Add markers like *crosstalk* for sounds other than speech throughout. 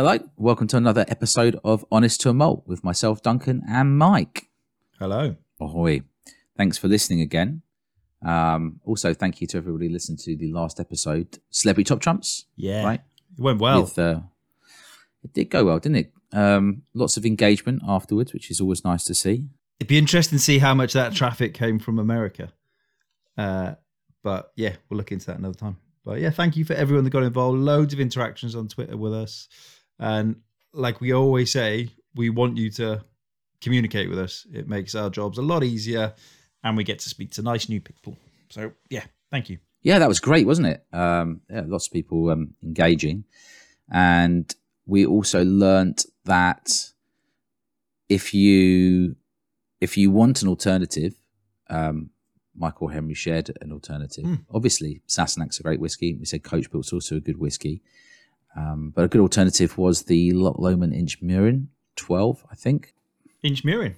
Hello, welcome to another episode of Honest to a Malt with myself, Duncan, and Mike. Hello. Ahoy. Thanks for listening again. Um, also, thank you to everybody listening to the last episode, Celebrity Top Trumps. Yeah. Right? It went well. With, uh, it did go well, didn't it? Um, lots of engagement afterwards, which is always nice to see. It'd be interesting to see how much that traffic came from America. Uh, but yeah, we'll look into that another time. But yeah, thank you for everyone that got involved. Loads of interactions on Twitter with us. And like we always say, we want you to communicate with us. It makes our jobs a lot easier and we get to speak to nice new people. So yeah, thank you. Yeah, that was great, wasn't it? Um, yeah, lots of people um, engaging. And we also learnt that if you if you want an alternative, um, Michael Henry shared an alternative. Mm. Obviously, Sassenach's a great whiskey. We said Coach Built's also a good whiskey. Um, but a good alternative was the Loch Lomond Inchmurrin 12, I think. Inchmurrin.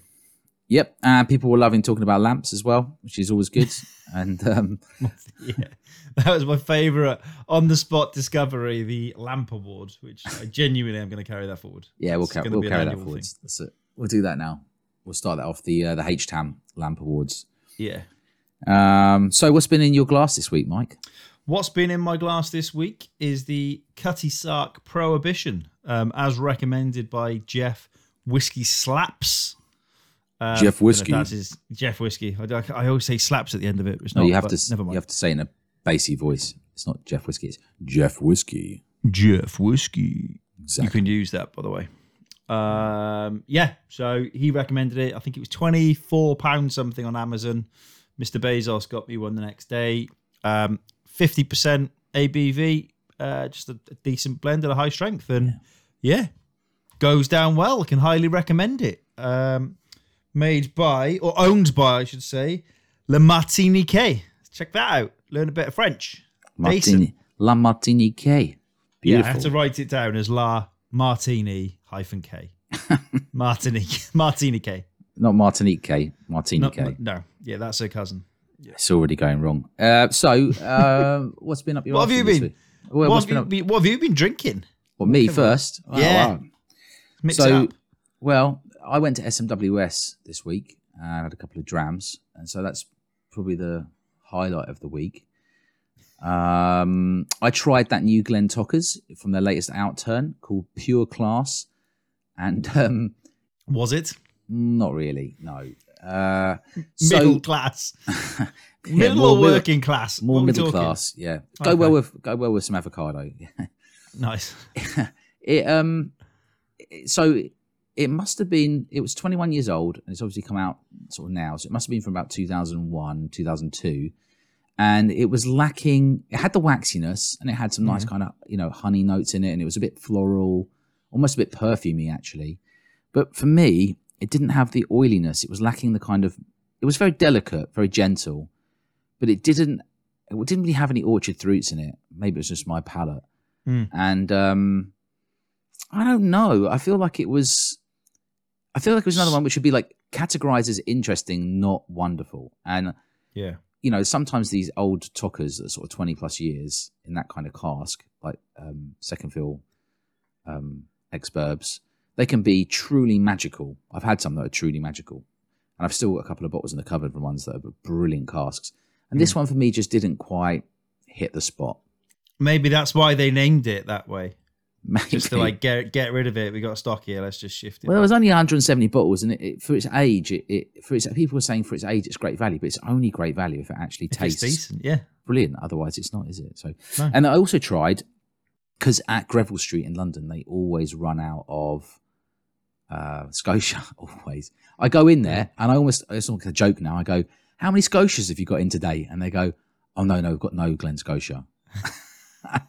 Yep. And people were loving talking about lamps as well, which is always good. *laughs* and um, *laughs* yeah, that was my favourite on the spot discovery, the Lamp Award, which I genuinely am going to carry that forward. yeah, we'll, ca- we'll carry that forward. That's it. We'll do that now. We'll start that off the uh, the HTAM Lamp Awards. Yeah. Um, so, what's been in your glass this week, Mike? What's been in my glass this week is the Cutty Sark Prohibition, um, as recommended by Jeff Whiskey Slaps. Um, Jeff I don't know if Whiskey. That's Jeff Whiskey. I, I always say slaps at the end of it. It's No, you have to Never mind. you have to say in a bassy voice. It's not Jeff Whiskey. It's Jeff Whiskey. Jeff Whiskey. Exactly. You can use that, by the way. Um, yeah, so he recommended it. I think it was twenty four pounds something on Amazon. Mr. Bezos got me one the next day. Um, Fifty percent ABV, uh, just a, a decent blend at a high strength, and yeah. goes down well. I can highly recommend it. Um, made by or owned by, I should say, Le Martinique. Check that out. Learn a bit of French. Decent. Martini, La Martinique. Yeah, I Beautiful. had to write it down as La Martini hyphen K. *laughs* Martinique. *laughs* Martinique. not Martinique. Martinique. No, no, yeah, that's her cousin. It's already going wrong. Uh, so, uh, *laughs* what's been up your? What have you been- Well, what, have you, been- what have you been drinking? Well, me first. Oh, Yeah. wow. Mix so, up. well, I went to SMWS this week and had a couple of drams, and so that's probably the highlight of the week. Um, I tried that new Glentauchers from their latest outturn called Pure Class, and *laughs* um, Was it not really, no. Uh, middle so class, *laughs* yeah, middle more or middle- working class? more What are we middle class, yeah. Go Okay. well with go well with some avocado. *laughs* Nice. *laughs* it um so it must have been it was 21 years old and it's obviously come out sort of now so it must have been from about 2001 2002 and it was lacking it had the waxiness and it had some nice kind of you know honey notes in it and it was a bit floral almost a bit perfumey actually but for me it didn't have the oiliness it was lacking the kind of it was very delicate very gentle but it didn't it didn't really have any orchard fruits in it maybe it was just my palate Mm. and um I don't know. I feel like it was. I feel like it was another one which would be like categorized as interesting, not wonderful. And Yeah. you know, sometimes these old Tauchers that are sort of twenty plus years in that kind of cask, like um, second fill um, experbs, they can be truly magical. I've had some that are truly magical, and I've still got a couple of bottles in the cupboard from ones that are brilliant casks. And this hmm. one for me just didn't quite hit the spot. Maybe that's why they named it that way. Maybe. Just to like get get rid of it. We got stock here. Let's just shift it. Well, there was only 170 bottles, and it, it, for its age, it, it for its people were saying for its age, it's great value, but it's only great value if it actually If it's tastes decent. Yeah. brilliant. Otherwise, it's not, is it? So, No. and I also tried because at Greville Street in London, they always run out of uh, Scotia. *laughs* Always, I go in there and I almost it's like a joke now. I go, "How many Scotias have you got in today?" And they go, "Oh no, no, we've got no Glen Scotia." *laughs*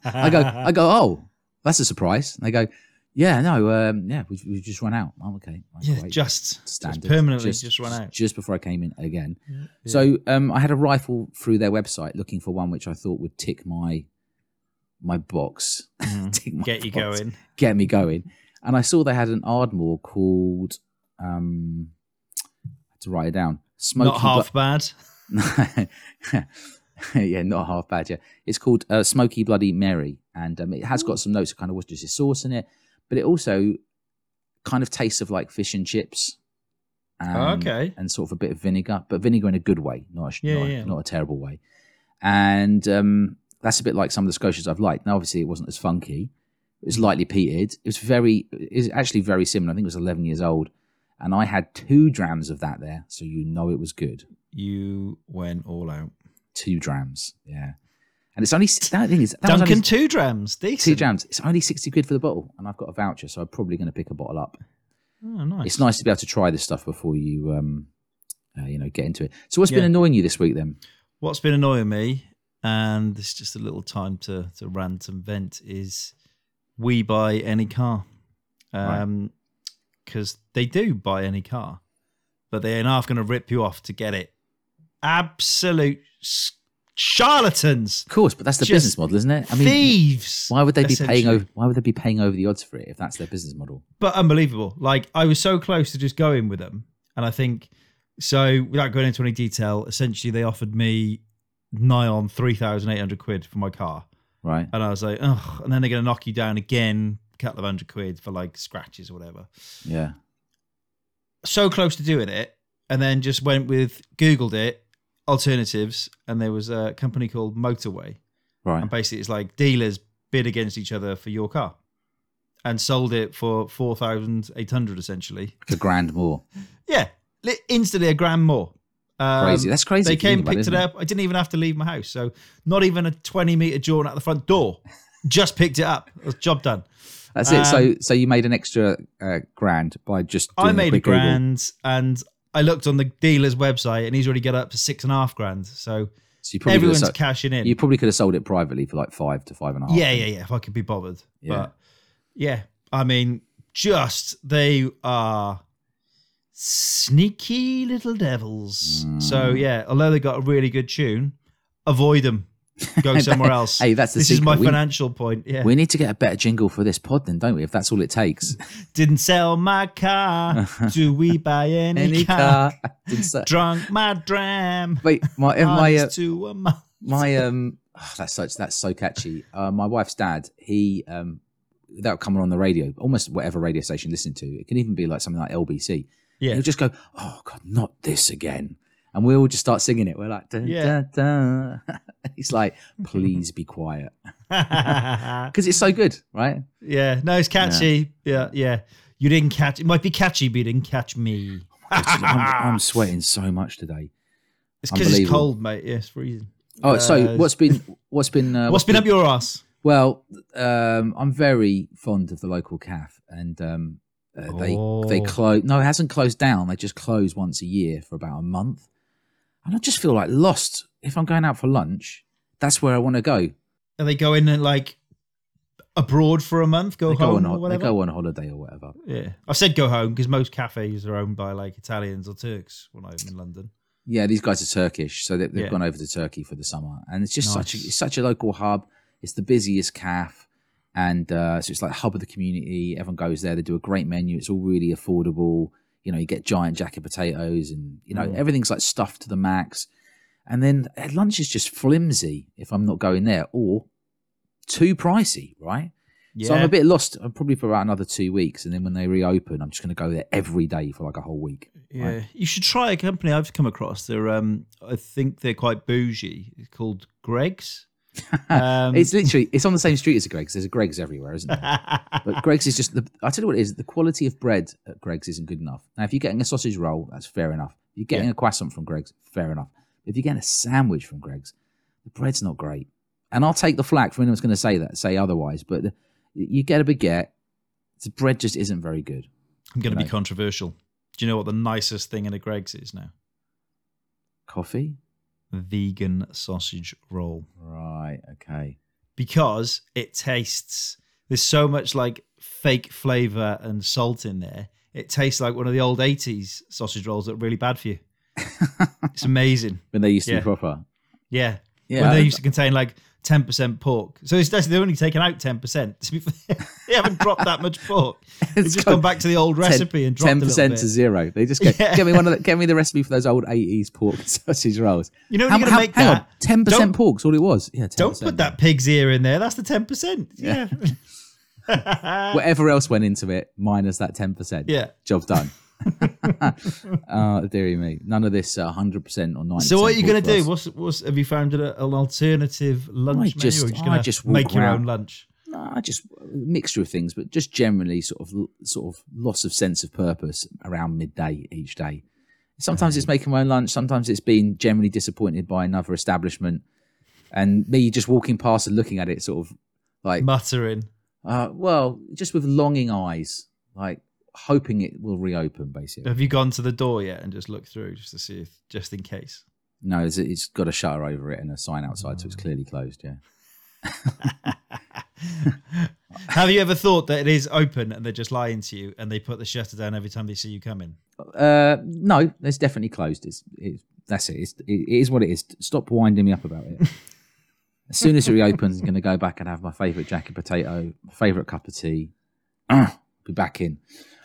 I go, I go, "Oh, that's a surprise." And they go, "Yeah, no, um, yeah, we've, we've just run out." Oh, okay, Yeah. great. Just, just Standard. permanently just, run out. just before I came in again. So um, I had a rifle through their website looking for one which I thought would tick my my box, *laughs* tick my. Get you going. get me going. And I saw they had an Ardmore called um, to write it down. Smoky Not half bad. *laughs* Yeah, not half bad. Yeah, it's called uh, Smoky Bloody Mary, and um, it has got some notes of kind of Worcestershire sauce in it. but it also kind of tastes of like fish and chips. Um, Oh, okay. And sort of a bit of vinegar, but vinegar in a good way, not a, Yeah, not, a- yeah. not a terrible way. And um, that's a bit like some of the Scotias I've liked. Now, obviously, it wasn't as funky. It was lightly peated. It was very, it was actually very similar. I think it was 11 years old. And I had two drams of that there, so you know it was good. You went all out. Two drams, yeah. And it's only that thing is that Duncan only two drams. Decent. two drams. It's only sixty quid for the bottle, and I've got a voucher, so I'm probably going to pick a bottle up. Oh, nice. It's nice to be able to try this stuff before you, um, uh, you know, get into it. So, what's been annoying you this week then? What's been annoying me, and this is just a little time to to rant and vent, is we buy any car, um, because they do buy any car, but they are half going to rip you off to get it. Absolute charlatans, Of course, but that's the Just business model, isn't it? I mean, thieves. why would they be paying over? Why would they be paying over the odds for it if that's their business model? but unbelievable. Like I was so close to just going with them, and I think so. Without going into any detail, essentially they offered me nigh on three thousand eight hundred quid for my car, Right? and I was like, oh, and then they're going to knock you down again, a couple of hundred quid for like scratches or whatever. Yeah. So close to doing it, and then just went with Googled it alternatives, and there was a company called Motorway, Right. and basically it's like dealers bid against each other for your car. And sold it for four thousand eight hundred essentially. Like a grand more. *laughs* Yeah, instantly a grand more. Um, Crazy. That's crazy. They came, picked it isn't up. I didn't even have to leave my house, so not even a twenty meter jaunt out the front door. Just picked it up. It was job done. That's it. so, Um, so you made an extra uh, grand by just. Doing I made a Google. grand, and I looked on the dealer's website, and he's already got up to six and a half grand. So So you probably could have everyone's sold, cashing in. you probably could have sold it privately for like five to five and a half. yeah, yeah, yeah. If I could be bothered, Yeah. but yeah, I mean, just they are sneaky little devils. Mm. So yeah, although they got a really good tune, avoid them. Go *laughs* somewhere else. Hey, that's the this is my We- financial point. Yeah, We need to get a better jingle for this pod, then, don't we? If that's all it takes. *laughs* didn't sell my car. *laughs* Do we buy any, Any car? car. Drunk my dram. Wait, my my uh, my um. oh, *sighs* that's such that's so catchy. Uh, my wife's dad, he um, without coming on the radio, almost whatever radio station you listen to, it can even be like something like LBC. Yeah. He'll just go, "Oh God, not this again," and we all just start singing it. We're like, dun, Yeah. dun, dun. *laughs* He's like, "Please be quiet," *laughs* because it's so good, right? Yeah, no, it's catchy. Yeah. yeah, You didn't catch. It might be catchy, but you didn't catch me. I'm, I'm sweating so much today. It's because it's cold, mate. Yeah, it's freezing. Oh, so Uh, what's been what's been uh, what's been up your ass? Well, um, I'm very fond of the local calf, and um, uh, they they Oh. close. No, it hasn't closed down. They just close once a year for about a month, and I just feel like lost. If I'm going out for lunch, that's where I want to go. And they go in like abroad for a month? Go They go, home on, or ho- they go on holiday or whatever. Yeah, I said go home because most cafes are owned by like Italians or Turks when I'm in London. Yeah, these guys are Turkish, so they, they've Yeah. gone over to Turkey for the summer, and it's just such a it's such a local hub. It's the busiest calf, and uh, so it's like hub of the community. Everyone goes there. They do a great menu. It's all really affordable. You know, you get giant jacket potatoes, and you know Mm. everything's like stuffed to the max. And then uh, lunch is just flimsy if I'm not going there, or too pricey, right? Yeah, So I'm a bit lost. I'm probably for about another two weeks, and then when they reopen, I'm just going to go there every day for like a whole week. yeah. You should try a company I've come across. They're um, I think they're quite bougie. It's called Greggs. Um, it's literally it's on the same street as a Greggs. There's a Greggs everywhere, isn't there? *laughs* But Greggs is just the. I tell you what it is. The quality of bread at Greggs isn't good enough. Now, if you're getting a sausage roll, that's fair enough. If you're getting Yeah. a croissant from Greggs, fair enough. If you're getting a sandwich from Greggs, the bread's not great. And I'll take the flack for anyone who's going to say that, say otherwise. But the, you get a baguette, the bread just isn't very good. I'm going to be know. controversial. Do you know what the nicest thing in a Greggs is now? Coffee, Vegan sausage roll. right? Okay. because it tastes there's so much like fake flavor and salt in there it tastes like one of the old 80s sausage rolls that are really bad for you *laughs* it's amazing When they used to Yeah. be proper. yeah Yeah. when they used to contain like 10% pork so it's actually they're only taken out 10% To be fair, *laughs* they haven't dropped that much pork *laughs* they've just gone back to the old recipe and dropped ten a little percent to zero. They just go, Yeah. get me one of the, *laughs* get me the recipe for those old eighties pork sausage rolls. you know when you're gonna make hang on, that ten percent don't- pork's all it was. Yeah, 10%. don't put that pig's ear in there that's the 10% yeah Whatever else went into it, minus that ten percent. yeah. Job done. Oh, dearie me. None of this uh, 100% or 90 So what are you going to do? What's, what's have you found a, an alternative lunch I menu? just- or are you just I just make your around. own lunch. No, just a mixture of things, but just generally sort of sort of loss of sense of purpose around midday each day. Sometimes it's making my own lunch. Sometimes it's being generally disappointed by another establishment, and me just walking past and looking at it, sort of like, Muttering. uh, well, just with longing eyes, like hoping it will reopen. Basically, Have you gone to the door yet and just looked through just to see if, just in case? no, it's, it's got a shutter over it and a sign outside, so it's clearly closed. Yeah. *laughs* Have you ever thought that it is open and they're just lying to you and they put the shutter down every time they see you coming? Uh, no, it's definitely closed. It's, it's that's it. It's, it is what it is. Stop winding me up about it. *laughs* as soon as it reopens, I'm going to go back and have my favourite jacket potato, my favourite cup of tea. Ah, *clears throat* be back in.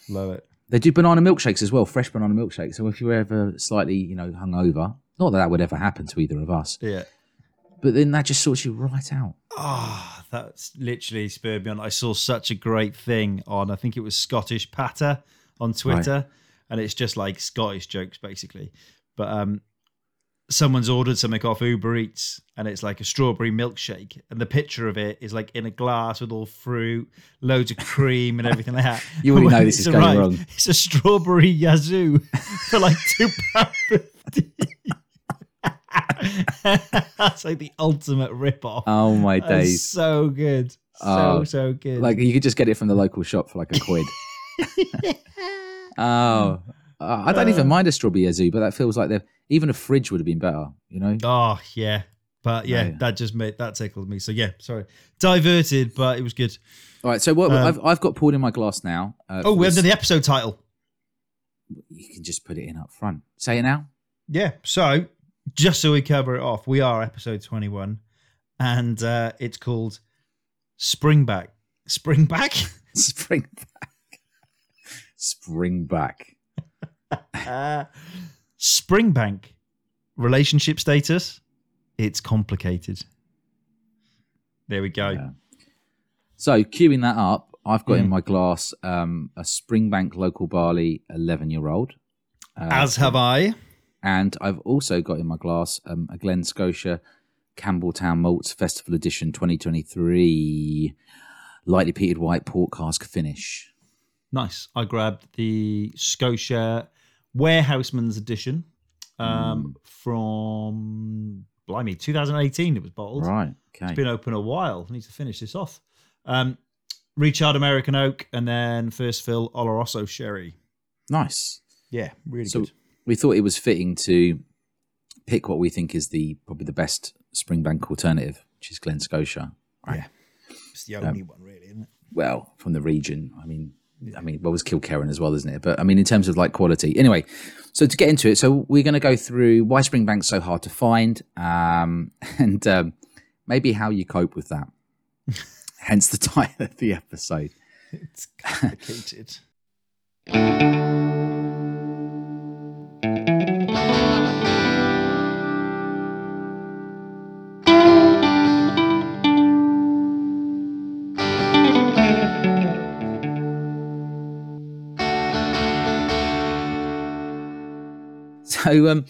Love it. They do banana milkshakes as well, fresh banana milkshakes. So if you're ever slightly, you know, hungover, not that that would ever happen to either of us, Yeah. but then that just sorts you right out. Ah, that's literally spurred me on. I saw such a great thing on, I think it was Scottish Patter on Twitter, and it's just like Scottish jokes basically. But um, someone's ordered something off Uber Eats, and it's like a strawberry milkshake, and the picture of it is like in a glass with all fruit, loads of cream, and everything like that. *laughs* You already know this is going wrong. *laughs* It's a strawberry yazoo *laughs* for like two pound fifty. That's like the ultimate rip-off. Oh my days! so good. So, Oh, so good. Like you could just get it from the local shop for like a quid. oh, uh, I don't even mind a strawberry yazoo, but that feels like even a fridge would have been better. You know? oh, yeah. But yeah, Yeah. that just made that tickled me. So yeah, sorry. Diverted, but it was good. All right. So what Um, I've I've got poured in my glass now. Uh, Oh, we this- have the episode title. You can just put it in up front. Say it now. Yeah. So just so we cover it off, we are episode 21 and uh, it's called Springback. Springback? Spring back. Spring back. *laughs* uh, Springbank. Relationship status? It's complicated. There we go. Yeah. So queuing that up, I've got in Mm. my glass um, a Springbank local barley, eleven year old. Uh, As have I. and I've also got in my glass um, a Glen Scotia Campbeltown Malts Festival Edition 2023 lightly peated white port cask finish. Nice. I grabbed the Scotia Warehouseman's edition um, from blimey 2018. It was bottled. Right. Okay. It's been open a while. I need to finish this off. Um, Recharred American Oak and then first fill Oloroso Sherry. nice. Yeah, really So good. we thought it was fitting to pick what we think is the probably the best Springbank alternative, which is Glen Scotia. Right. Yeah. It's the only one, really, isn't it? Well, from the region. I mean, I mean, well, it was Kilkerran as well, isn't it? But I mean, in terms of like quality. Anyway, so to get into it, so we're going to go through why Springbank's so hard to find, um, *laughs* and um, maybe how you cope with that. Hence the *laughs* title of the episode. It's complicated. *laughs* So um,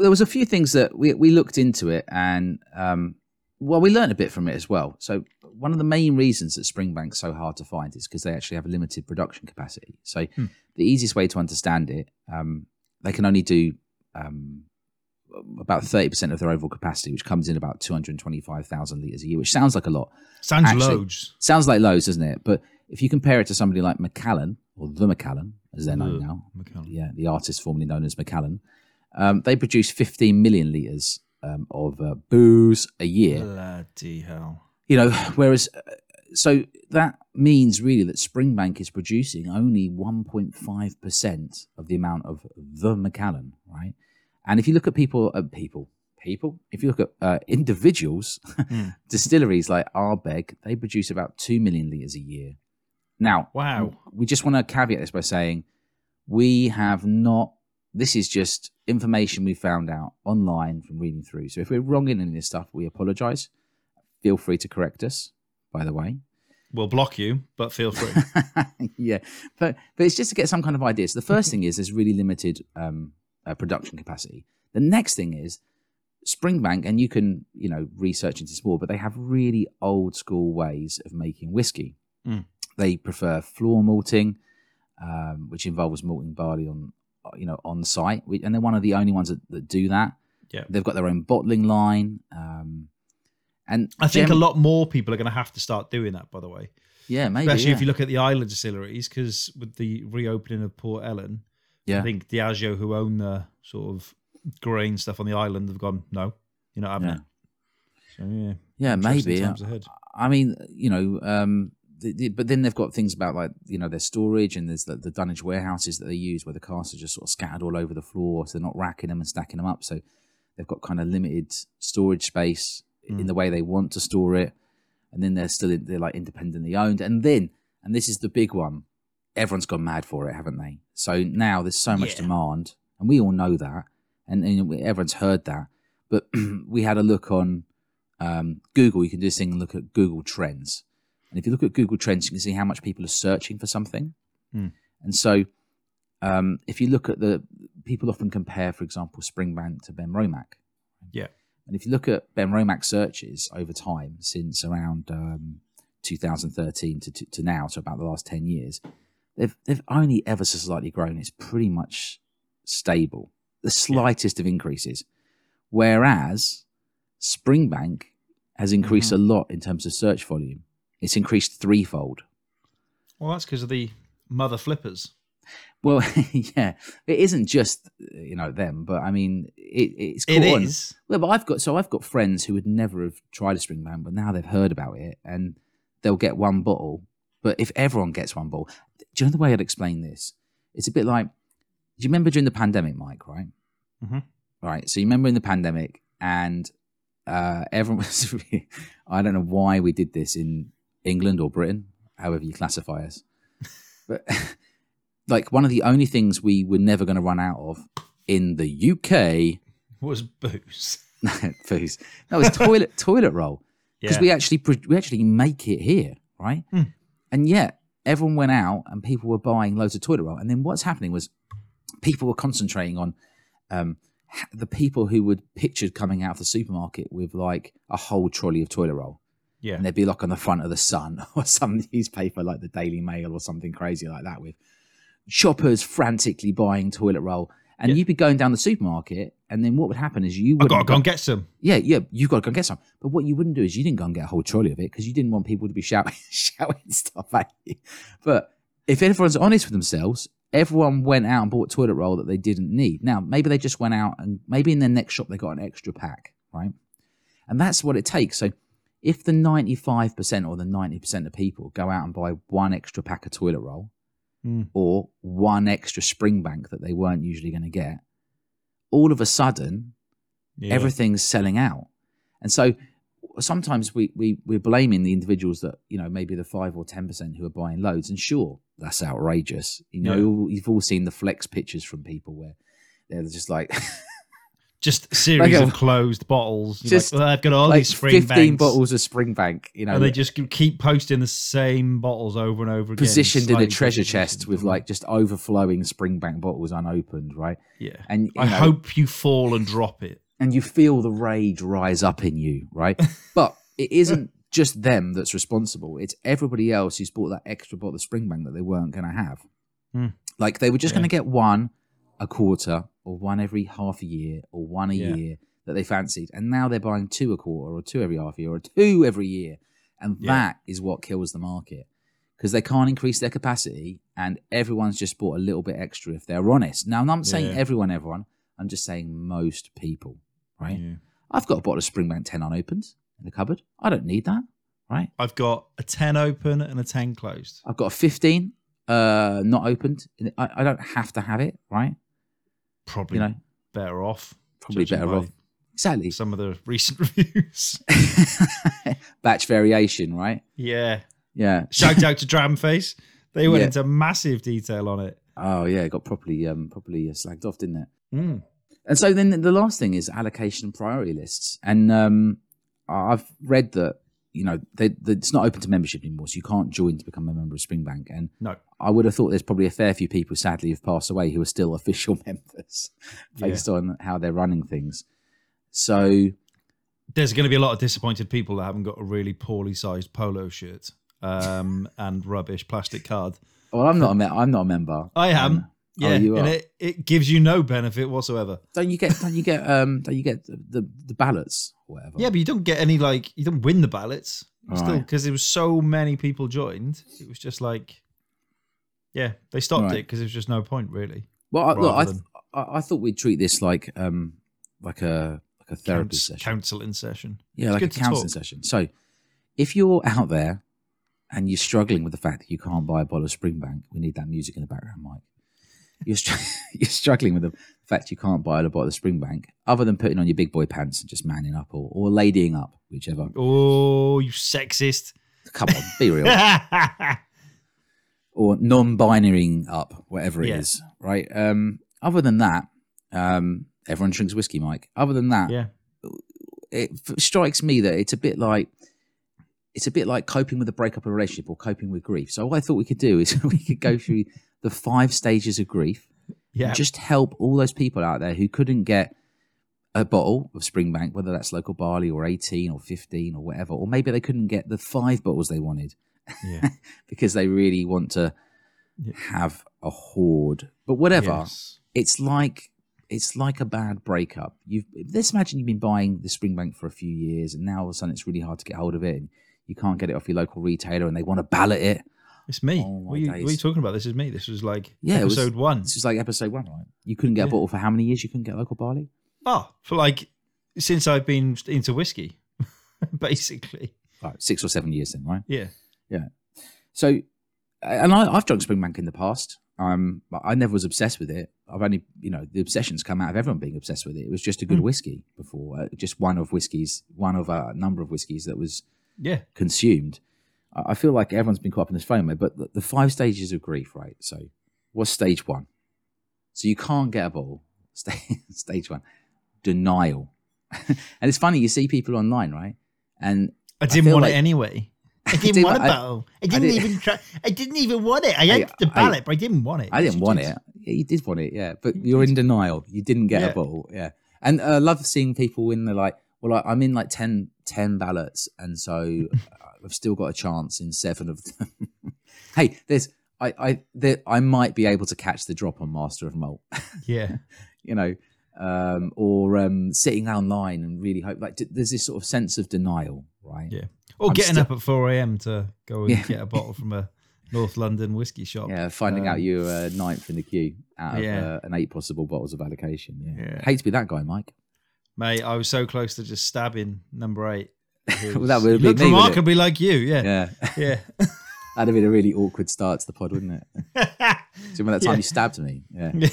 there was a few things that we we looked into it, and um, well, we learned a bit from it as well. So one of the main reasons that Springbank's so hard to find is because they actually have a limited production capacity. So the easiest way to understand it, um, they can only do um, about thirty percent of their overall capacity, which comes in about two hundred twenty-five thousand liters a year, which sounds like a lot. Sounds Actually- loads. Sounds like loads, doesn't it? But if you compare it to somebody like Macallan or the Macallan, as they're known now, Macallan. yeah, the artist formerly known as Macallan, um, they produce 15 million liters um, of uh, booze a year. Bloody hell. You know, *laughs* whereas uh, so that means really that Springbank is producing only 1.5 percent of the amount of the Macallan, right? And if you look at people, uh, people, people, if you look at uh, individuals, *laughs* Mm. distilleries like Ardbeg, they produce about 2 million liters a year. Now, Wow. we just want to caveat this by saying we have not, this is just information we found out online from reading through. So if we're wrong in any of this stuff, we apologize. Feel free to correct us, by the way. we'll block you, but feel free. *laughs* yeah, but but it's just to get some kind of idea. So the first thing is there's really limited um, uh, production capacity. The next thing is Springbank, and you can you know research into this more, but they have really old school ways of making whiskey. Mm. They prefer floor malting, um, which involves malting barley on you know on site, We- and they're one of the only ones that, that do that. Yeah. they've got their own bottling line. Um, and I think gem- a lot more people are going to have to start doing that. By the way, yeah, maybe especially yeah. if you look at the island distilleries, because with the reopening of Port Ellen, yeah. I think Diageo, who own the sort of grain stuff on the island, have gone no, you're not having Yeah. it. So yeah, yeah, maybe. ahead. I mean, you know, um, the, the, but then they've got things about like you know their storage and there's the, the dunnage warehouses that they use where the casks are just sort of scattered all over the floor, so they're not racking them and stacking them up. So they've got kind of limited storage space in Mm. the way they want to store it, and then they're still they're like independently owned. And then, and this is the big one, everyone's gone mad for it, haven't they? So now there's so much Yeah. demand, and we all know that, and, and everyone's heard that. But *clears throat* we had a look on um, Google. You can do this thing and look at Google Trends. And if you look at Google Trends, you can see how much people are searching for something. Hmm. And so, um, if you look at the people often compare, for example, Springbank to Benromach. Yeah. And if you look at Benromach searches over time, since around um, 2013 to, to, to now, so about the last 10 years, they've they've only ever so slightly grown. It's pretty much stable, the slightest of increases. Whereas Springbank has increased Mm-hmm. a lot in terms of search volume. It's increased threefold. Well, that's because of the mother flippers. Well, *laughs* yeah, it isn't just you know them, but I mean it, it's It on. is. Well, but I've got so I've got friends who would never have tried a Springbank, but now they've heard about it and they'll get one bottle. But if everyone gets one bottle, do you know the way I'd explain this? It's a bit like, do you remember during the pandemic, Mike? Right, Mhm. right. So you remember in the pandemic, and uh, everyone *laughs* was. I don't know why we did this in England or Britain, however you classify us, *laughs* but *laughs* like one of the only things we were never going to run out of in the UK *laughs* Was booze. Please. No, it's toilet toilet roll because Yeah. we actually we actually make it here, right? Hmm. And yet everyone went out and people were buying loads of toilet roll, and then what's happening was people were concentrating on um, the people who were pictured coming out of the supermarket with like a whole trolley of toilet roll, yeah. and they'd be like on the front of the Sun *laughs* or some newspaper like the Daily Mail or something crazy like that with shoppers frantically buying toilet roll. And Yeah. you'd be going down the supermarket, and then what would happen is you would gotta go and get some. yeah, yeah, you've got to go and get some. But what you wouldn't do is you didn't go and get a whole trolley of it because you didn't want people to be shouting, *laughs* shouting stuff at you. But if everyone's honest with themselves, everyone went out and bought toilet roll that they didn't need. Now, maybe they just went out and maybe in their next shop they got an extra pack, right? And that's what it takes. So if the 95% or the 90% of people go out and buy one extra pack of toilet roll Mm. or one extra Springbank that they weren't usually going to get, all of a sudden Yeah. everything's selling out. And so sometimes we, we, we're blaming the individuals that, you know, maybe the five or 10% who are buying loads. And sure, that's outrageous. You know, you've all seen the flex pictures from people where they're just like, *laughs* Just a series Like of closed bottles. You're Just like, well, I've got all like these spring 15 banks. bottles of Springbank, you know, and they just keep posting the same bottles over and over again. positioned in a treasure chest with like just overflowing Springbank bottles unopened, right? Yeah. And, I know, hope you fall and drop it. and you feel the rage rise up in you, right? *laughs* but it isn't just them that's responsible. It's everybody else who's bought that extra bottle of Springbank that they weren't going to have. Hmm. Like they were just Yeah. going to get one a quarter or one every half a year or one a Yeah. year that they fancied. And now they're buying two a quarter or two every half year or two every year. And Yeah. that is what kills the market because they can't increase their capacity and everyone's just bought a little bit extra if they're honest. Now, I'm not saying Yeah. everyone, everyone. I'm just saying most people, right? Yeah. I've got a bottle of Springbank 10 unopened in the cupboard. I don't need that, right? I've got a 10 open and a 10 closed. I've got a 15 uh, not opened. I, I don't have to have it, right? Probably You know, better off. probably better off. Exactly. Some of the recent *laughs* reviews. *laughs* Batch variation, right? yeah. Yeah. Shout out to Dramface. They went Yeah. into massive detail on it. Oh, yeah. It got properly, um, properly uh, slagged off, didn't it? Mm. And so then the last thing is allocation priority lists. And um, I've read that you know, they, they, it's not open to membership anymore, so you can't join to become a member of Springbank. And No. I would have thought there's probably a fair few people, sadly, who've passed away who are still *laughs* official members based on how they're running things. So There's going to be a lot of disappointed people that haven't got a really poorly sized polo shirt um, *laughs* and rubbish plastic card. Well, I'm not a me- I'm not a member. I am. Um, oh, Yeah, you and it, it gives you no benefit whatsoever. don't you get don't you get um don't you get the the, the ballots whatever? Yeah, but you don't get any like you don't win the ballots still Right. because there was so many people joined. It was just like, yeah, they stopped Right. it because there was just no point really. Well, I, look, I, th- I I thought we'd treat this like um like a like a therapy Couns- session. counselling session. Yeah, It's like a good to counselling talk. session. So, if you're out there and you're struggling with the fact that you can't buy a bottle of Springbank, we need that music in the background, Mike. You're str- *laughs* you're struggling with the fact you can't buy a bottle of Springbank, other than putting on your big boy pants and just manning up or, or ladying up, whichever. Oh, you sexist! Come on, be real. *laughs* or non-binarying up, whatever it Yeah. is, right? Um, other than that, um, everyone drinks whiskey, Mike. Other than that, yeah, it f- strikes me that it's a bit like it's a bit like coping with a breakup of a relationship or coping with grief. So what I thought we could do is *laughs* we could go through the five stages of grief yeah. just help all those people out there who couldn't get a bottle of Springbank, whether that's local barley or 18 or 15 or whatever, or maybe they couldn't get the five bottles they wanted yeah. *laughs* because they really want to Yeah. have a hoard. But whatever, Yes. it's like it's like a bad breakup. You've let's imagine you've been buying the Springbank for a few years, and now all of a sudden it's really hard to get hold of it, and you can't get it off your local retailer, and they want to ballot it. It's me. Oh, what, are you, what are you talking about? This is me. This was like Yeah, it was- episode one. This is like episode one, right? You couldn't get a bottle for how many years? You couldn't get local barley. Oh, for like since I've been into whiskey, *laughs* basically. Right, six or seven years then, right? Yeah. Yeah. So, and I, I've drunk Springbank in the past. Um, I never was obsessed with it. I've only, you know, the obsessions come out of everyone being obsessed with it. It was just a good Mm. whiskey before, uh, just one of whiskeys, one of a number of whiskeys that was Yeah. consumed. I I feel like everyone's been caught up in this FOMO, but the, the five stages of grief, right? So, what's stage one? So you can't get a ball. *laughs* Stage, stage one, denial. *laughs* and it's funny, you see people online, right? And I didn't feel want like- it anyway. *laughs* I did, didn't want a but I- bottle. I didn't did- even try. I didn't even want it. I had I- the I- ballot, but I didn't want it. I didn't want did. it. Yeah, you did want it, yeah. But You you're did. in denial. You didn't get Yeah. a ball, yeah. And uh, I love seeing people when they're like, well, I, I'm in like 10, 10 ballots, and so *laughs* I've still got a chance in seven of them. *laughs* hey, there's, I, I, there, I might be able to catch the drop on Master of Malt, *laughs* Yeah. you know, um, or um, sitting online and really hope. Like, d- there's this sort of sense of denial, right? Yeah. Or I'm getting still- up at 4 a.m. to go and Yeah. get a bottle from a North London whiskey shop. Yeah, finding out Um, you're uh, ninth in the queue out of Yeah. uh, an eight possible bottles of allocation. Yeah. Yeah. hate to be that guy, Mike. Mate, I was so close to just stabbing number eight. *laughs* Well, that would been looked me, remarkably like you. Yeah. Yeah, Yeah. *laughs* *laughs* that'd have been a really awkward start to the pod, wouldn't it? So when that time Yeah. you stabbed me, yeah, Yeah.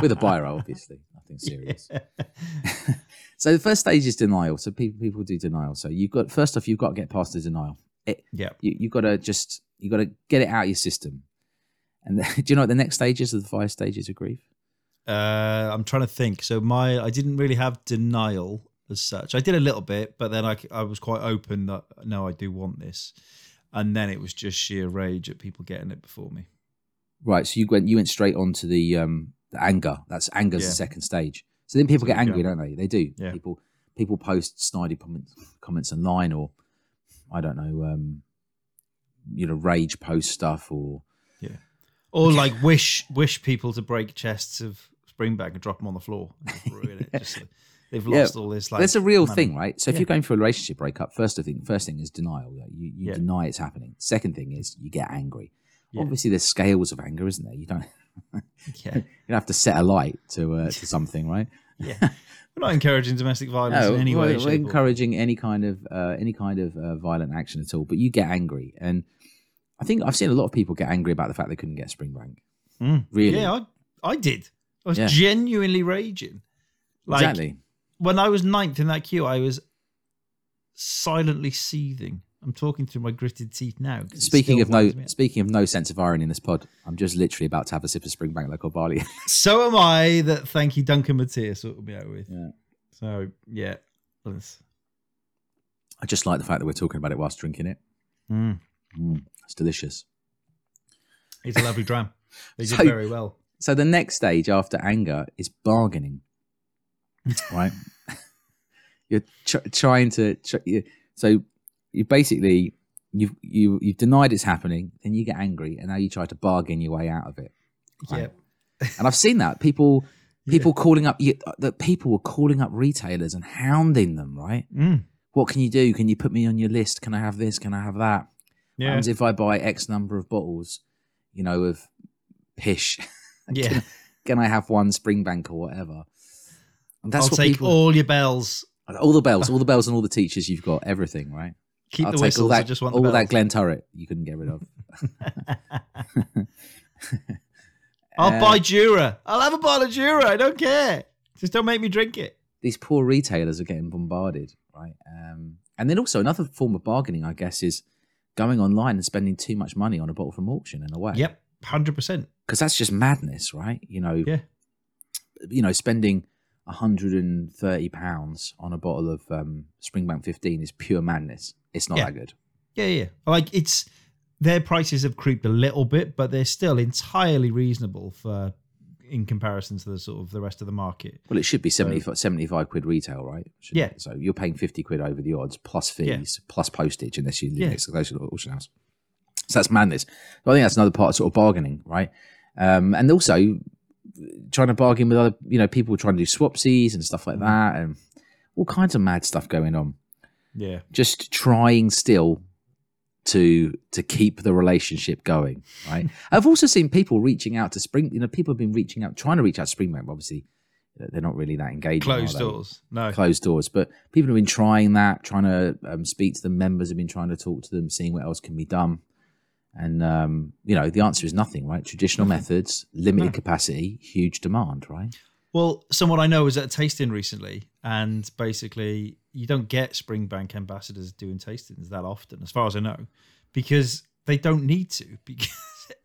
with a biro, obviously, nothing serious. so the first stage is denial. So people people do denial. So you've got first off, you've got to get past the denial. It, yeah. you you've got to just you got to get it out of your system. And then, do you know what the next stages of the five stages of grief? Uh, I'm trying to think. So my, I didn't really have denial as such. I did a little bit, but then I, I was quite open that no, I do want this, and then it was just sheer rage at people getting it before me. Right. So you went you went straight on to the um the anger. That's anger's Yeah. the second stage. So then people There get angry, go. don't they? They do. Yeah. People people post snidey comments comments online or I don't know, um you know, rage post stuff or Or like wish wish people to break chests of Springback and drop them on the floor. And ruin it. *laughs* Just, they've Yeah. lost all this. Like That's a real money. thing, right? So if Yeah. you're going through a relationship breakup, first thing first thing is denial. Like, You you Yeah. deny it's happening. Second thing is you get angry. Yeah. Obviously there's scales of anger, isn't there? You don't *laughs* Yeah, you don't have to set a light to uh, to something, right? *laughs* yeah. We're not encouraging domestic violence No, in any way. we're, we're shape, or- encouraging any kind of uh, any kind of uh, violent action at all. But you get angry, and I think I've seen a lot of people get angry about the fact they couldn't get Springbank. Mm. Really, Yeah, I, I did. I was Yeah. genuinely raging. Like exactly. when I was ninth in that queue, I was silently seething. I'm talking through my gritted teeth now. Speaking of no, winds me up. speaking of no sense of irony in this pod, I'm just literally about to have a sip of Springbank local barley. *laughs* so am I. That thank you, Duncan Matthias, sorted me out with. Yeah. So yeah, let's- I just like the fact that we're talking about it whilst drinking it. Mm. Mm, it's delicious. It's a lovely dram. They did *laughs* So- very well. So the next stage after anger is bargaining, *laughs* right? You're tr- trying to. You, so you basically you've you you've denied it's happening, then you get angry, and now you try to bargain your way out of it. Yeah. And I've seen that people *laughs* people calling up you- that people were calling up retailers and hounding them. Right? Mm. What can you do? Can you put me on your list? Can I have this? Can I have that? Yeah. happens if I buy X number of bottles, you know, of pish? *laughs* Yeah. Can I have one Springbank or whatever? And that's I'll what take people, all your bells. all the bells, all the bells, and all the teachers you've got, everything, right? Keep I'll the take whistles. all that, I just want all that. Glenturret you couldn't get rid of. *laughs* I'll Uh, buy Jura. I'll have a bottle of Jura. I don't care. Just don't make me drink it. These poor retailers are getting bombarded, right? Um, and then also another form of bargaining, I guess, is going online and spending too much money on a bottle from auction in a way. Yep. 100%. because that's just madness, right? You know, Yeah. you know, spending 130 pounds on a bottle of um, Springbank 15 is pure madness. It's not Yeah. that good. Yeah, yeah. Like it's their prices have creeped a little bit, but they're still entirely reasonable for in comparison to the sort of the rest of the market. Well, it should be 75, 75 quid retail, right? Shouldn't Yeah. it? So you're paying 50 quid over the odds plus Yeah. fees plus postage unless you live Yeah. next to the auction house. So that's madness. So I think that's another part of sort of bargaining, right? Um, and also trying to bargain with other, you know, people trying to do swapsies and stuff like Mm-hmm. that, and all kinds of mad stuff going on. Yeah. just trying still to to keep the relationship going right *laughs* i've also seen people reaching out to spring you know people have been reaching out trying to reach out to springbank but obviously they're not really that engaged Closed doors. No. closed doors but people have been trying that trying to um, speak to the members have been trying to talk to them seeing what else can be done and um, you know the answer is nothing right traditional *laughs* methods limited No. capacity huge demand right Well, someone I know was at a tasting recently, and basically, you don't get Springbank ambassadors doing tastings that often, as far as I know, because they don't need to. *laughs* Because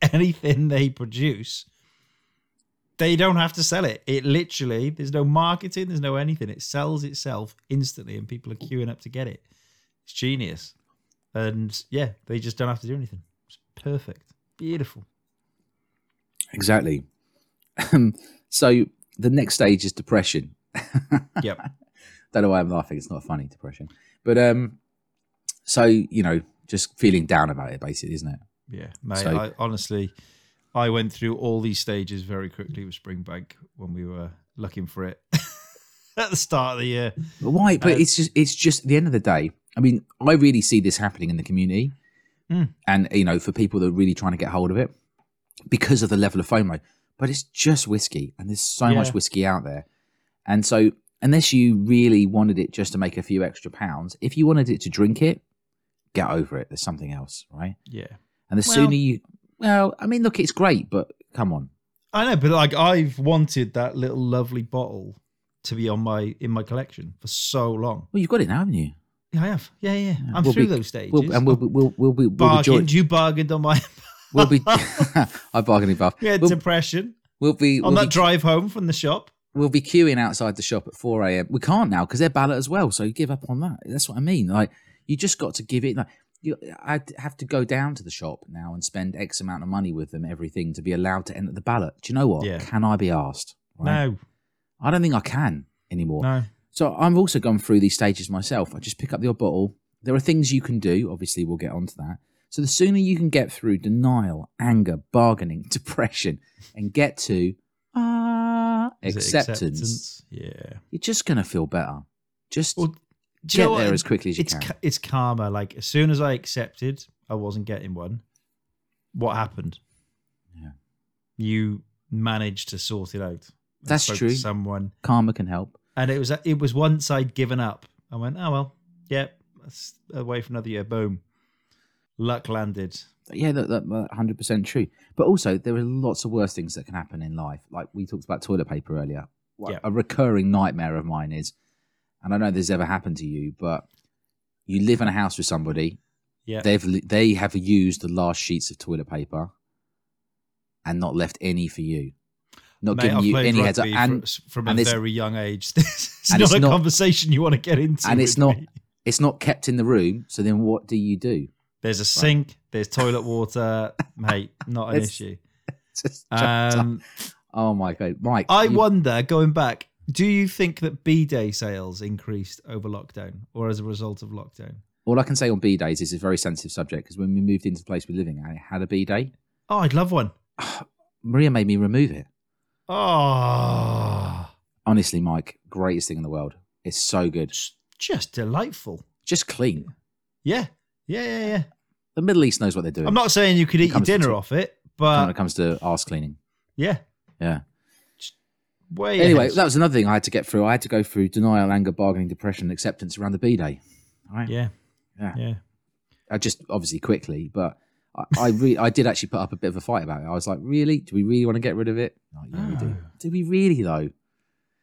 anything they produce, they don't have to sell it. It literally, there's no marketing, there's no anything. It sells itself instantly, and people are queuing up to get it. It's genius, and yeah, they just don't have to do anything. It's perfect, beautiful. exactly *laughs* Um, so the next stage is depression *laughs* Yep. don't know why I'm laughing. It's not funny depression, but um, so you know, just feeling down about it, basically, isn't it? Yeah, mate. So- I, honestly, I went through all these stages very quickly with Springbank when we were looking for it *laughs* at the start of the year. But why? But Uh, it's just, it's just at the end of the day. I mean, I really see this happening in the community, Mm. and you know, for people that are really trying to get hold of it because of the level of FOMO. But it's just whiskey, and there's so much whiskey out there, and so unless you really wanted it just to make a few extra pounds, if you wanted it to drink it, get over it. There's something else, right? Yeah, And the Well- sooner you, well, I mean, look, it's great, but come on, I know, but like I've wanted that little lovely bottle to be on my in my collection for so long. well, you've got it now, haven't you? Yeah, I have. Yeah, yeah. I'm We'll through be- those stages. We'll, and we'll, be- we'll, we'll, be- we'll be bargained. joined. You bargained on my We'll be. *laughs* *laughs* I bargaining buff. had We'll, depression we'll be. on We'll that be, drive home from the shop. we'll be queuing outside the shop at four a.m. We can't now because they're ballot as well. So you give up on that. That's what I mean. Like you just got to give it. Like you, I have to go down to the shop now and spend X amount of money with them, everything to be allowed to enter the ballot. Do you know what? Yeah. Can I be asked? Right? No, I don't think I can anymore. no. So I've also gone through these stages myself. I just pick up your bottle. There are things you can do. Obviously, we'll get onto that. So the sooner you can get through denial, anger, bargaining, *laughs* depression, and get to ah Is it acceptance, Yeah. you're just gonna feel better. Just Well, get there as quickly as you it's can. ca- it's karma. Like as soon as I accepted I wasn't getting one, what happened? Yeah. You managed to sort it out. That's true. Someone, Karma can help. and it was it was once I'd given up. I went, oh well, yeah, away for another year. Boom, luck landed. Yeah, that, that, that 100% true. But also, there are lots of worse things that can happen in life. Like we talked about toilet paper earlier. Yeah. A recurring nightmare of mine is, and I don't know if this has ever happened to you, but you live in a house with somebody, Yeah, they've they have used the last sheets of toilet paper and not left any for you. Not Mate, giving I've you any heads up. And fr- from a very young age. *laughs* This is not it's a not- conversation you want to get into. and it's with not me. It's not kept in the room. So then what do you do? There's a sink. There's toilet water, *laughs* mate. Not an It's- issue. *laughs* Just. Um, oh my god, Mike! I you- wonder, going back, do you think that B Day sales increased over lockdown or as a result of lockdown? all I can say on B days is a very sensitive subject because when we moved into the place we're living at, it had a B day. Oh, I'd love one. *sighs* Maria made me remove it. Oh, Honestly, Mike, greatest thing in the world. It's so good. it's just delightful. Just clean. Yeah, yeah, yeah, yeah. The Middle East knows what they're doing I'm not saying you could eat your dinner off it, but when it comes to arse cleaning. yeah, Yeah. way Anyway, ahead. that was another thing I had to get through. I had to go through denial, anger, bargaining, depression, acceptance around the B day. Right. yeah, Yeah. yeah. I just obviously quickly, but I, I re- I did actually put up a bit of a fight about it. I was like, really? Do we really want to get rid of it? Like, yeah, we do. Ah. Do we really though?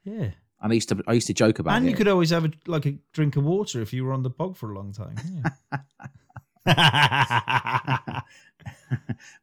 Yeah, And I used to I used to joke about and it. And you could always have a, like a drink of water if you were on the bog for a long time. Yeah. *laughs*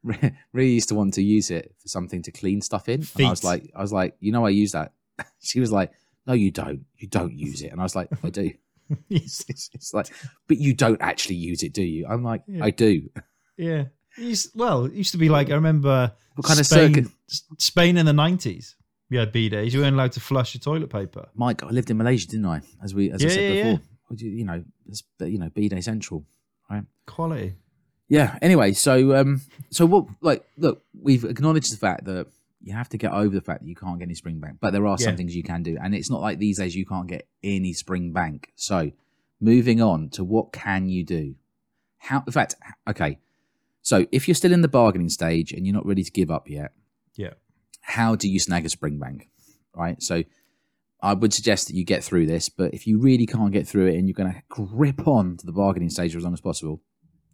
really used to want to use it for something to clean stuff in. And I was like, I was like, you know, I use that. *laughs* she was like, no, you don't. You don't use it. And I was like, I do. *laughs* it's, it's- it's like, but you don't actually use it, do you? I'm like, Yeah. I do. yeah. Used- well, it used to be like I remember What kind of Spain, circuit? Spain in the nineties. We had B days. You weren't allowed to flush your toilet paper. Mike, I lived in Malaysia, didn't I? As we, as I said yeah, before, you know, you know, B Day Central. Quality. Yeah. Anyway, so um, so what? Like, look, we've acknowledged the fact that you have to get over the fact that you can't get any Springbank, but there are some things you can do, and it's not like these days you can't get any Springbank. So, moving on to what can you do? How? In fact, okay. So, if you're still in the bargaining stage and you're not ready to give up yet, Yeah. how do you snag a Springbank? Right. So, I would suggest that you get through this, but if you really can't get through it and you're going to grip on to the bargaining stage for as long as possible,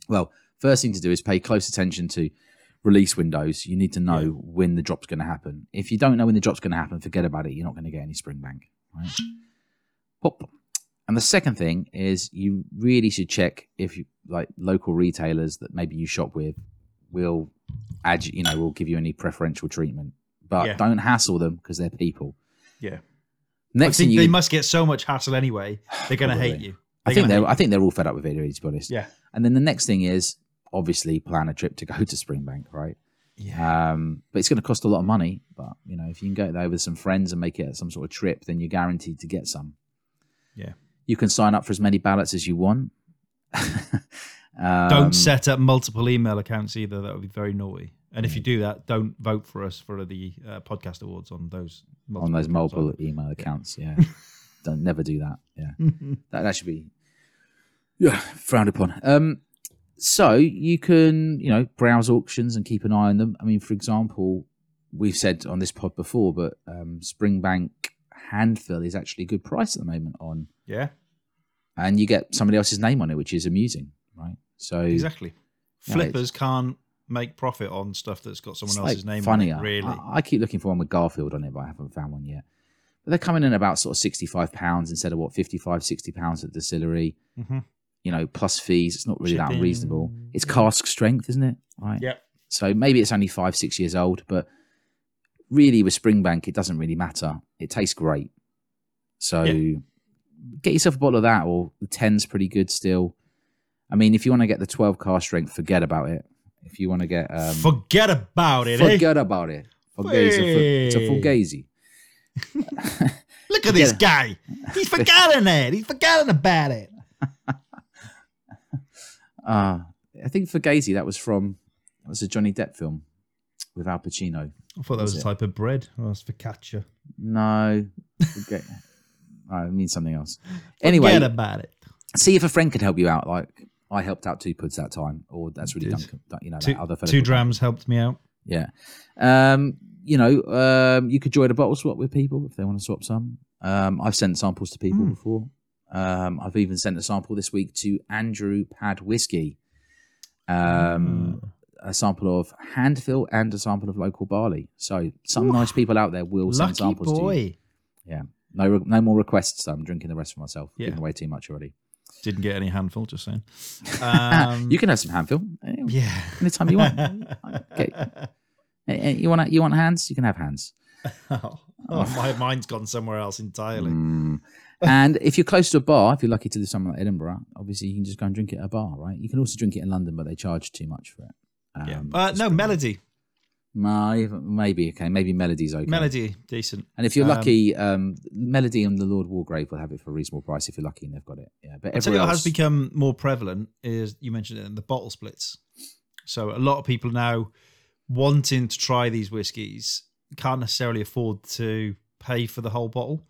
well, first thing to do is pay close attention to release windows. You need to know Yeah. when the drop's going to happen. If you don't know when the drop's going to happen, forget about it. You're not going to get any Springbank. Right? Pop. And the second thing is you really should check if you like local retailers that maybe you shop with will add you know will give you any preferential treatment. But Yeah. don't hassle them because they're people. Yeah. Next I think thing you they must get so much hassle anyway. They're going to hate you. I They're think they're I think they're all fed up with it, to be honest. Yeah. And then the next thing is obviously plan a trip to go *laughs* to Springbank, right? Yeah. Um, but it's going to cost a lot of money. But you know, if you can go there with some friends and make it some sort of trip, then you're guaranteed to get some. Yeah. You can sign up for as many ballots as you want. *laughs* um, don't set up multiple email accounts either. That would be very naughty. And if you do that, don't vote for us for the uh, podcast awards on those on those multiple email accounts. Yeah, *laughs* don't never do that. Yeah, *laughs* that, that should be yeah frowned upon. Um, so you can you know browse auctions and keep an eye on them. I mean, for example, we've said on this pod before, but um, Springbank handfill is actually a good price at the moment on, yeah, and you get somebody else's name on it, which is amusing, right? So exactly. Yeah, Flippers can't make profit on stuff that's got someone it's else's like name funnier. on it. Really? I, I keep looking for one with Garfield on it, but I haven't found one yet. But they're coming in about sort of sixty-five pounds instead of what 55, 60 pounds at the distillery. Mhm. You know, plus fees. It's not really that Shipping, unreasonable. It's cask strength, isn't it? Right. Yep. So maybe it's only five, six years old, but really with Springbank, it doesn't really matter. It tastes great. So Yeah. get yourself a bottle of that, or the 10's pretty good still. I mean, if you want to get the 12 cask strength, forget about it. If you want to get um, Forget about it. eh? Forget about it. Fugazi. It's a fugazi. *laughs* Look at this guy. He's forgotten it. He's forgotten about it. *laughs* Uh, I think fugazi. That was from that was a Johnny Depp film with Al Pacino. I thought that Was was a type of bread. Oh, it's focaccia. No, forget. *laughs* oh, it means something else. Anyway, Forget about it. see if a friend could help you out. Like I helped out two puds that time, or that's really. Duncan. You know, Two, that other fellow two drams helped me out. Yeah. Um, you know, um, you could join a bottle swap with people if they want to swap some. Um, I've sent samples to people Hmm. before. Um, I've even sent a sample this week to Andrew Pad Whiskey. Um, Ah. a sample of handfill and a sample of local barley. So some nice people out there will send Lucky samples to you. boy. No, re- no more requests. So I'm drinking the rest for myself. Yeah. Giving away too much already. Didn't get any handful, just saying. Um, you can have some handfill eh, yeah. anytime you want. *laughs* Okay. Eh, eh, You want you want hands? You can have hands. oh, *laughs* oh, my mind's gone somewhere else entirely. Mm. and if you're close to a bar, if you're lucky to live somewhere like Edinburgh, obviously you can just go and drink it at a bar, right? You can also drink it in London, but they charge too much for it. Yeah. Um, Uh, no, Melody. My, maybe okay, maybe Melody's okay. Melody, decent. and if you're Um, lucky, um, Melody and the Lord Wargrave will have it for a reasonable price if you're lucky and they've got it. Yeah, but I'll tell you everywhere what else, has become more prevalent is you mentioned it in the bottle splits. So a lot of people now wanting to try these whiskies can't necessarily afford to pay for the whole bottle.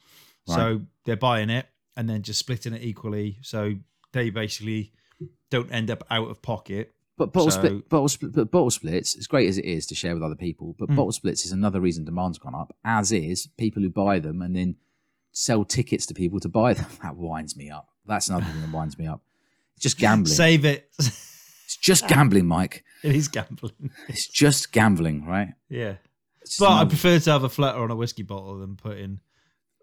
right. So they're buying it and then just splitting it equally. So they basically don't end up out of pocket. But bottle So- split, bottle split, but bottle splits, as great as it is to share with other people, but Mm. bottle splits is another reason demand's gone up. As is people who buy them and then sell tickets to people to buy them. *laughs* That winds me up. That's another thing that winds me up. It's just gambling. Save it. it's just *laughs* gambling, Mike. it is gambling. *laughs* It's just gambling, right? Yeah. But I prefer to have a flutter on a whiskey bottle than putting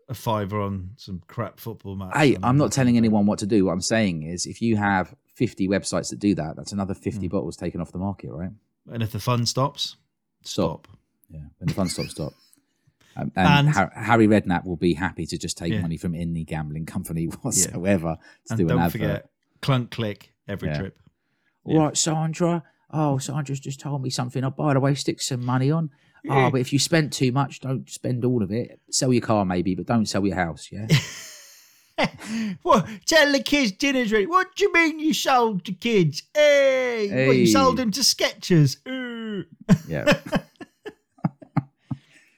a fiver on some crap football match. Hey, I'm not telling anyone what to do. What I'm saying is, if you have 50 websites that do that, that's another 50 Mm. bottles taken off the market, right? And if the fun stops, Stop. stop. Yeah, when the fun stops, stop. *laughs* Um, and And- Har- Harry Redknapp will be happy to just take Yeah. money from any gambling company *laughs* whatsoever to And do an don't advert. forget, clunk click every Yeah. trip. All right, Sandra. Oh, Sandra's just told me something. Oh, by the way, stick some money on. Oh, but if you spent too much, don't spend all of it. Sell your car maybe, but don't sell your house. Yeah. *laughs* what? Tell the kids dinner's ready. What do you mean you sold to kids? Hey, what, you sold them to sketchers? Yeah. *laughs*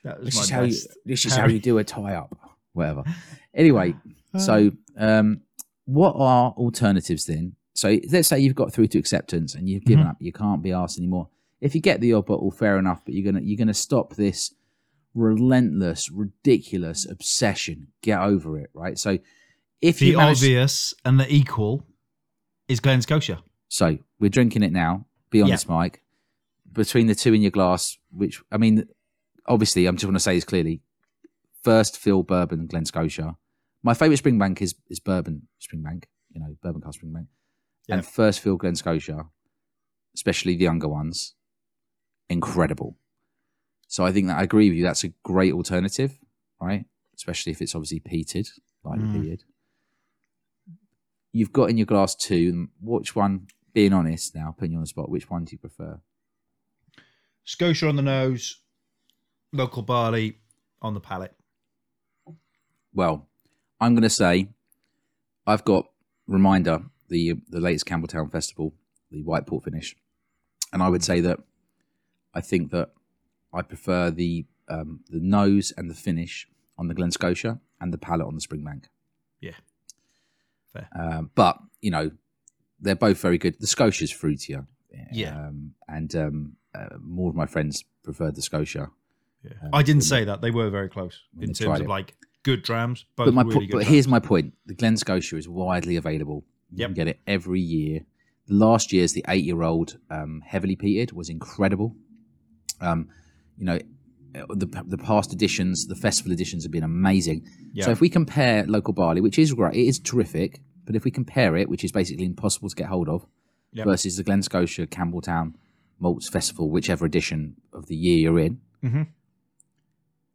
That was this is how you. This is how you do a tie up. Whatever. *laughs* Anyway, so um, what are alternatives then? So let's say you've got through to acceptance and you've given Mhm. up. You can't be asked anymore. If you get the odd bottle, fair enough. But you're gonna you're gonna stop this relentless, ridiculous obsession. Get over it, right? So if the you manage, obvious and the equal is Glen Scotia. so we're drinking it now. Be honest, Mike. Between the two in your glass, which I mean, obviously, I'm just going to say this clearly. First, fill Bourbon, Glen Scotia. My favourite Springbank is is Bourbon Springbank. You know, Bourbon Cask Springbank. Yeah. And first, fill Glen Scotia, especially the younger ones, incredible. So I think that I agree with you. That's a great alternative, right? Especially if it's obviously peated, lightly Mm. peated. You've got in your glass two. Which one? Being honest now, putting you on the spot. Which one do you prefer? Scotia on the nose, local barley on the palate. Well, I'm going to say I've got reminder the the latest Campbeltown Festival, the white port finish, and I would say that I think that I prefer the um, the nose and the finish on the Glen Scotia and the palate on the Springbank. Yeah. Fair. Um, but you know, they're both very good. The Scotia's fruitier. Yeah. Um, and um, uh, more of my friends preferred the Scotia. Yeah. Um, I didn't say that. They were very close in terms of like good drams. Both but my really po- good but drams. here's my point: the Glen Scotia is widely available. You Yep. can get it every year. Last year's the eight-year-old um, heavily peated was incredible. Um, you know, the the past editions, the festival editions have been amazing. Yeah. So if we compare local barley, which is great, it is terrific, but if we compare it, which is basically impossible to get hold of, Yep. versus the Glen Scotia Campbeltown Malts Festival, whichever edition of the year you're in, Mhm.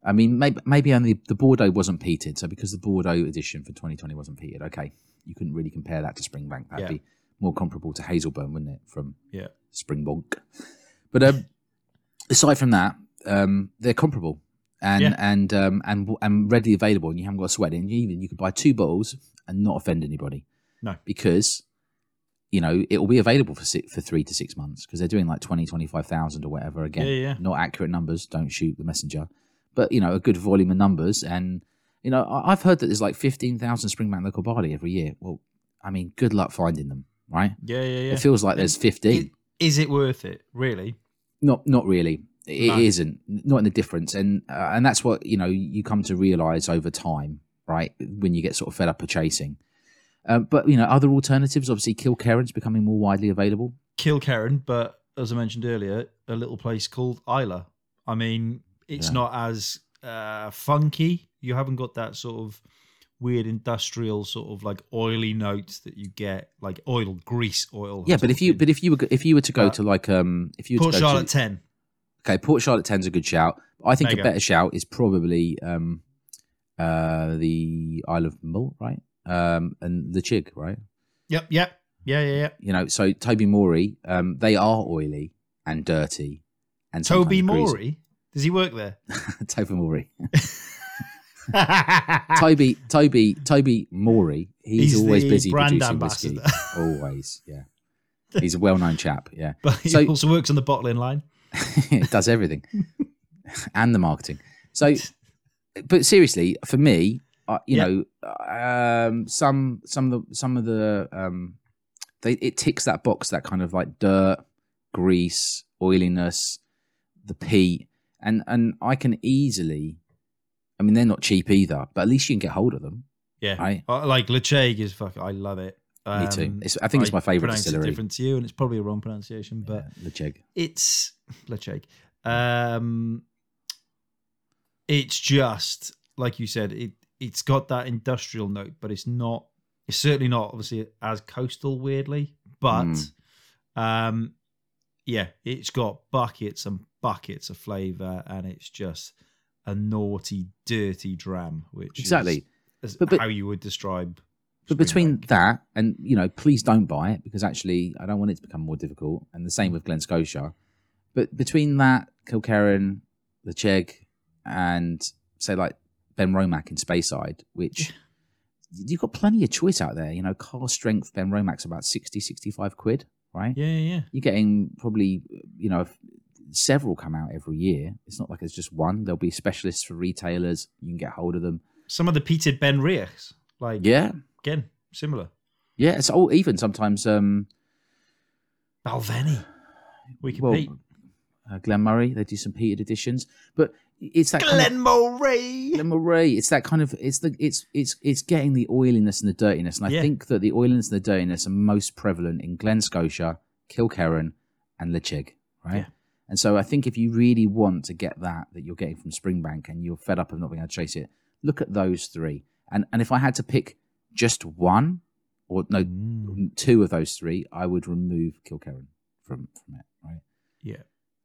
I mean, maybe maybe only the Bordeaux wasn't peated. So because the Bordeaux edition for 2020 wasn't peated, okay, you couldn't really compare that to Springbank. That'd Yeah. be more comparable to Hazelburn, wouldn't it, from Yeah. Springbank? But um, aside from that, um, they're comparable and Yeah. and um, and and readily available, and you haven't got to sweat. And even you could buy two bottles and not offend anybody. No. because you know it will be available for six, for three to six months because they're doing like 20, 25,000 or whatever. Again, Yeah, yeah. not accurate numbers. Don't shoot the messenger, but you know a good volume of numbers. And you know I- I've heard that there's like fifteen thousand Springbank local barley every year. Well, I mean, good luck finding them, right? Yeah, yeah, yeah. It feels like there's fifteen. Is it worth it? Really? Not not really. It No. not not in the difference, and uh, and that's what you know you come to realize over time, right? When you get sort of fed up of chasing. Um, but you know, other alternatives. Obviously, Kilkerran's becoming more widely available. Kilkerran, but as I mentioned earlier, a little place called Islay. I mean, it's Yeah. not as uh, funky. You haven't got that sort of weird industrial sort of like oily notes that you get, like oil, grease, oil. Yeah, but if you but if you were if you were to go But- to like um if you were Port to go Charlotte to, ten, okay Port Charlotte 10's a good shout. I think Mega. a better shout is probably um uh, the Isle of Mull, right? Um, and the Chig, right? Yep, yep, yeah, yeah, yeah. You know, so Tobermory, um, they are oily and dirty, and Toby. Morey, does he work there? *laughs* Toby Morey, *laughs* Toby, Toby, Toby Morey. He's, He's always busy producing whiskey. *laughs* always, yeah. He's a well-known chap. Yeah, but he So- also works on the bottling line. it *laughs* does everything *laughs* and the marketing. So, but seriously, for me, uh, you Yeah. know, um, some some of the some of the um, they it ticks that box, that kind of like dirt, grease, oiliness, the peat, and and I can easily. I mean, they're not cheap either, but at least you can get hold of them, Yeah, right? Like Ledaig is fuck. I love it. Me too. Um, It's, I think it's my favorite pronounce it different to you, and it's probably a wrong pronunciation, but Yeah, Ledaig. it's Ledaig. Um, it's just like you said. It it's got that industrial note, but it's not. It's certainly not obviously as coastal. Weirdly, but Mm. um, yeah, it's got buckets and buckets of flavour, and it's just a naughty, dirty dram, which Exactly. is, is But- but- how you would describe. But between Springbank. that and you know, please don't buy it because actually I don't want it to become more difficult. And the same with Glen Scotia. But between that, Kilkerran, the Cheg, and say like Benromach in Speyside, which *laughs* you've got plenty of choice out there. You know, cask strength Benromach's about 60, 65 quid, right? yeah, yeah, yeah. You're getting probably, you know, several come out every year. It's not like it's just one. There'll be specialists for retailers. You can get hold of them. Some of the peated BenRiachs, like Yeah. again, similar. Yeah. It's all even sometimes, um, Balvenie. We can well, beat. uh, Glen Moray. They do some peated editions, but it's that kind of, Glenmorangie. Glen Moray. It's that kind of it's the it's it's it's getting the oiliness and the dirtiness, and I Yeah. think that the oiliness and the dirtiness are most prevalent in Glen Scotia, Kilkerran, and Ledaig, right? Yeah. And so I think if you really want to get that that you're getting from Springbank and you're fed up of not being able to chase it, look at those three. And and if I had to pick just one or no Mm. two of those three, I would remove Kilkerran from from it, right? Yeah.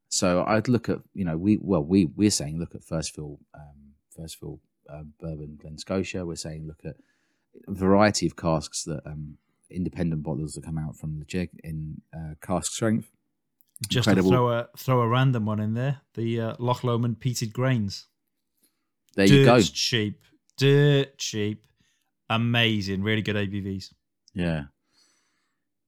So I'd look at you know we well we we're saying look at first fill um, first fill uh, bourbon Glen Scotia. We're saying look at a variety of casks that um, independent bottlers that come out from the jig in uh, cask strength. Just Incredible. to throw a throw a random one in there, the uh, Loch Lomond peated grains. There dirt you go. cheap, dirt cheap, amazing, really good ABVs. Yeah.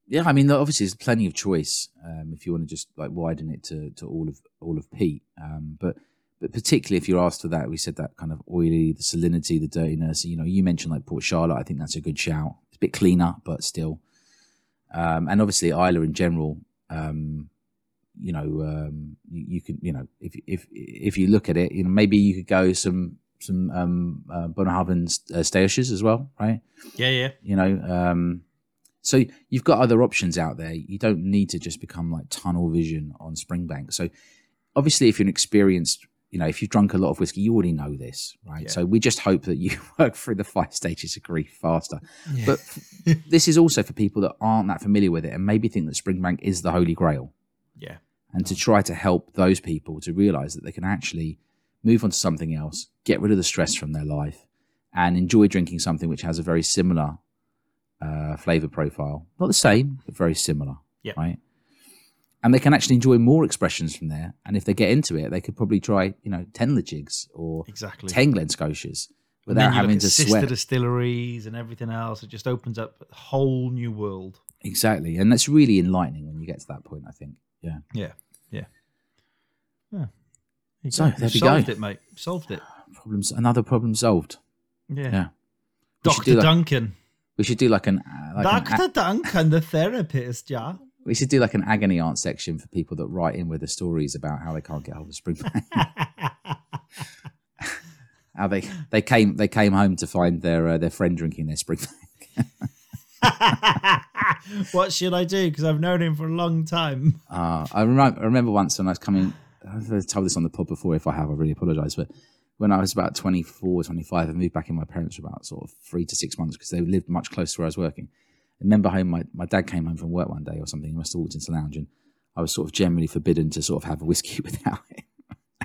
Yeah, I mean, obviously, there's plenty of choice um, if you want to just like widen it to, to all of all of peat. Um, but but particularly if you're asked for that, we said that kind of oily, the salinity, the dirtiness. You know, you mentioned like Port Charlotte. I think that's a good shout. It's a bit cleaner, but still. Um, and obviously, Islay in general. Um, you know, um, you, you can, you know, if if if you look at it, you know, maybe you could go some some um, uh, Bunnahabhain uh, as well, right? Yeah, yeah. you know um so you've got other options out there you don't need to just become like tunnel vision on springbank so obviously if you're an experienced you know if you've drunk a lot of whiskey you already know this right Yeah. so we just hope that you *laughs* work through the five stages of grief faster yeah. but *laughs* this is also for people that aren't that familiar with it and maybe think that springbank is the holy grail yeah, and to try to help those people to realize that they can actually move on to something else, get rid of the stress from their life, and enjoy drinking something which has a very similar uh, flavor profile. Not the same, but very similar. Yeah. Right. And they can actually enjoy more expressions from there. And if they get into it, they could probably try, you know, 10 Ledaigs or exactly. 10 Glen Scotias without having to sister sweat. distilleries and everything else. It just opens up a whole new world. Exactly. And that's really enlightening when you get to that point, I think. Yeah. Yeah, yeah. yeah. You So, go. there we solved go. it, mate. Solved it. *sighs* Problems, another problem solved. Yeah. Yeah. Doctor like- Duncan. We should do like an, uh, like an Doctor Duncan, the therapist. Yeah. We should do like an agony aunt section for people that write in with the stories about how they can't get hold of spring *laughs* *laughs* how they they came they came home to find their uh, their friend drinking their Springbank. *laughs* *laughs* what should I do? Because I've known him for a long time. Uh, *laughs* I remember I remember once when I was coming. I've told this on the pod before. If I have, I really apologise. But when I was about 24, 25, I moved back in with my parents for about sort of three to six months because they lived much closer to where I was working. I remember home, my, my dad came home from work one day or something. He must have walked into the lounge and I was sort of generally forbidden to sort of have a whiskey *laughs* without him.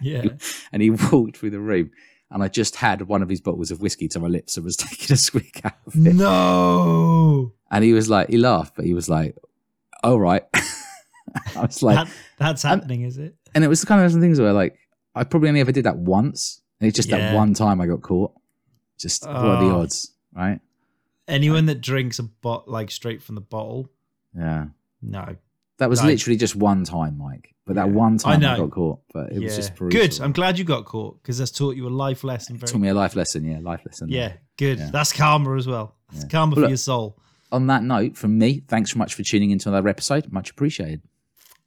Yeah. and he walked through the room. and I just had one of his bottles of whiskey to my lips and was taking a swig out of it. No. And he was like, he laughed, but he was like, "All right." *laughs* I was like, That, that's um, happening, is it? and it was the kind of some things where like I probably only ever did that once, and it's just that one time I got caught. Just what are the Oh. odds, right? Anyone that drinks a bot like straight from the bottle, Yeah, no. that was Like- literally just one time, Mike. But that Yeah. one time I, know. got caught, but it was just brutal. good. I'm glad you got caught because that's taught you a life lesson. Very taught me a life lesson. Yeah, life lesson. Yeah, good. Yeah. That's karma as well. That's Yeah. karma Well, for look- your soul. On that note, from me, thanks so much for tuning into another episode. Much appreciated.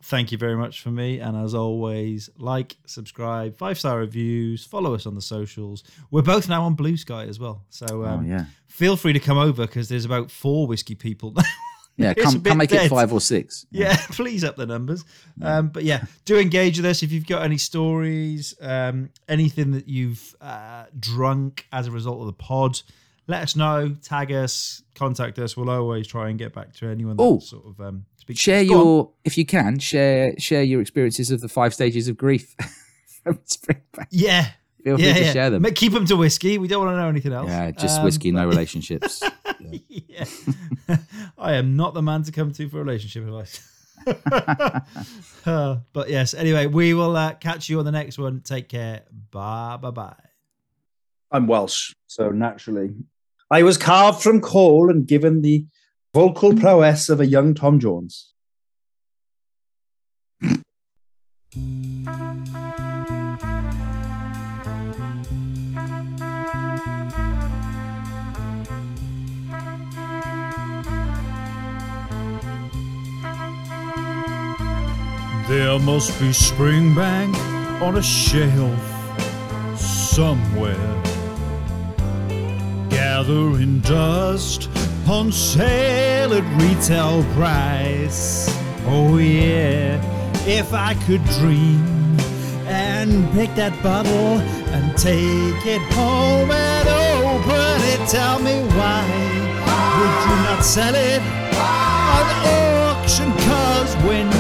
Thank you very much for me. And as always, like, subscribe, five star reviews, follow us on the socials. We're both now on Bluesky as well. So um, oh yeah, feel free to come over because there's about four whiskey people now. *laughs* yeah. It's Come, come make dead. it five or six. yeah, *laughs* please up the numbers. Um, but yeah, do engage with us if you've got any stories, um, anything that you've uh, drunk as a result of the pod. Let us know, tag us, contact us. We'll always try and get back to anyone that Oh. sort of um, speaks. Share Go on. your, if you can, share share your experiences of the five stages of grief *laughs* from Springbank. yeah, Feel free yeah, to yeah. share them. Keep them to whiskey. We don't want to know anything else. Yeah, just Um, whiskey, no but- *laughs* relationships. yeah. *laughs* I am not the man to come to for relationship advice. Uh, but yes, anyway, we will uh, catch you on the next one. Take care. Bye bye bye. I'm Welsh, so naturally. I was carved from coal and given the vocal prowess of a young Tom Jones. There must be Springbank on a shelf somewhere. Gathering dust on sale at retail price. Oh, yeah, if I could dream and pick that bottle and take it home and open it, tell me why would you not sell it on auction? Cause we're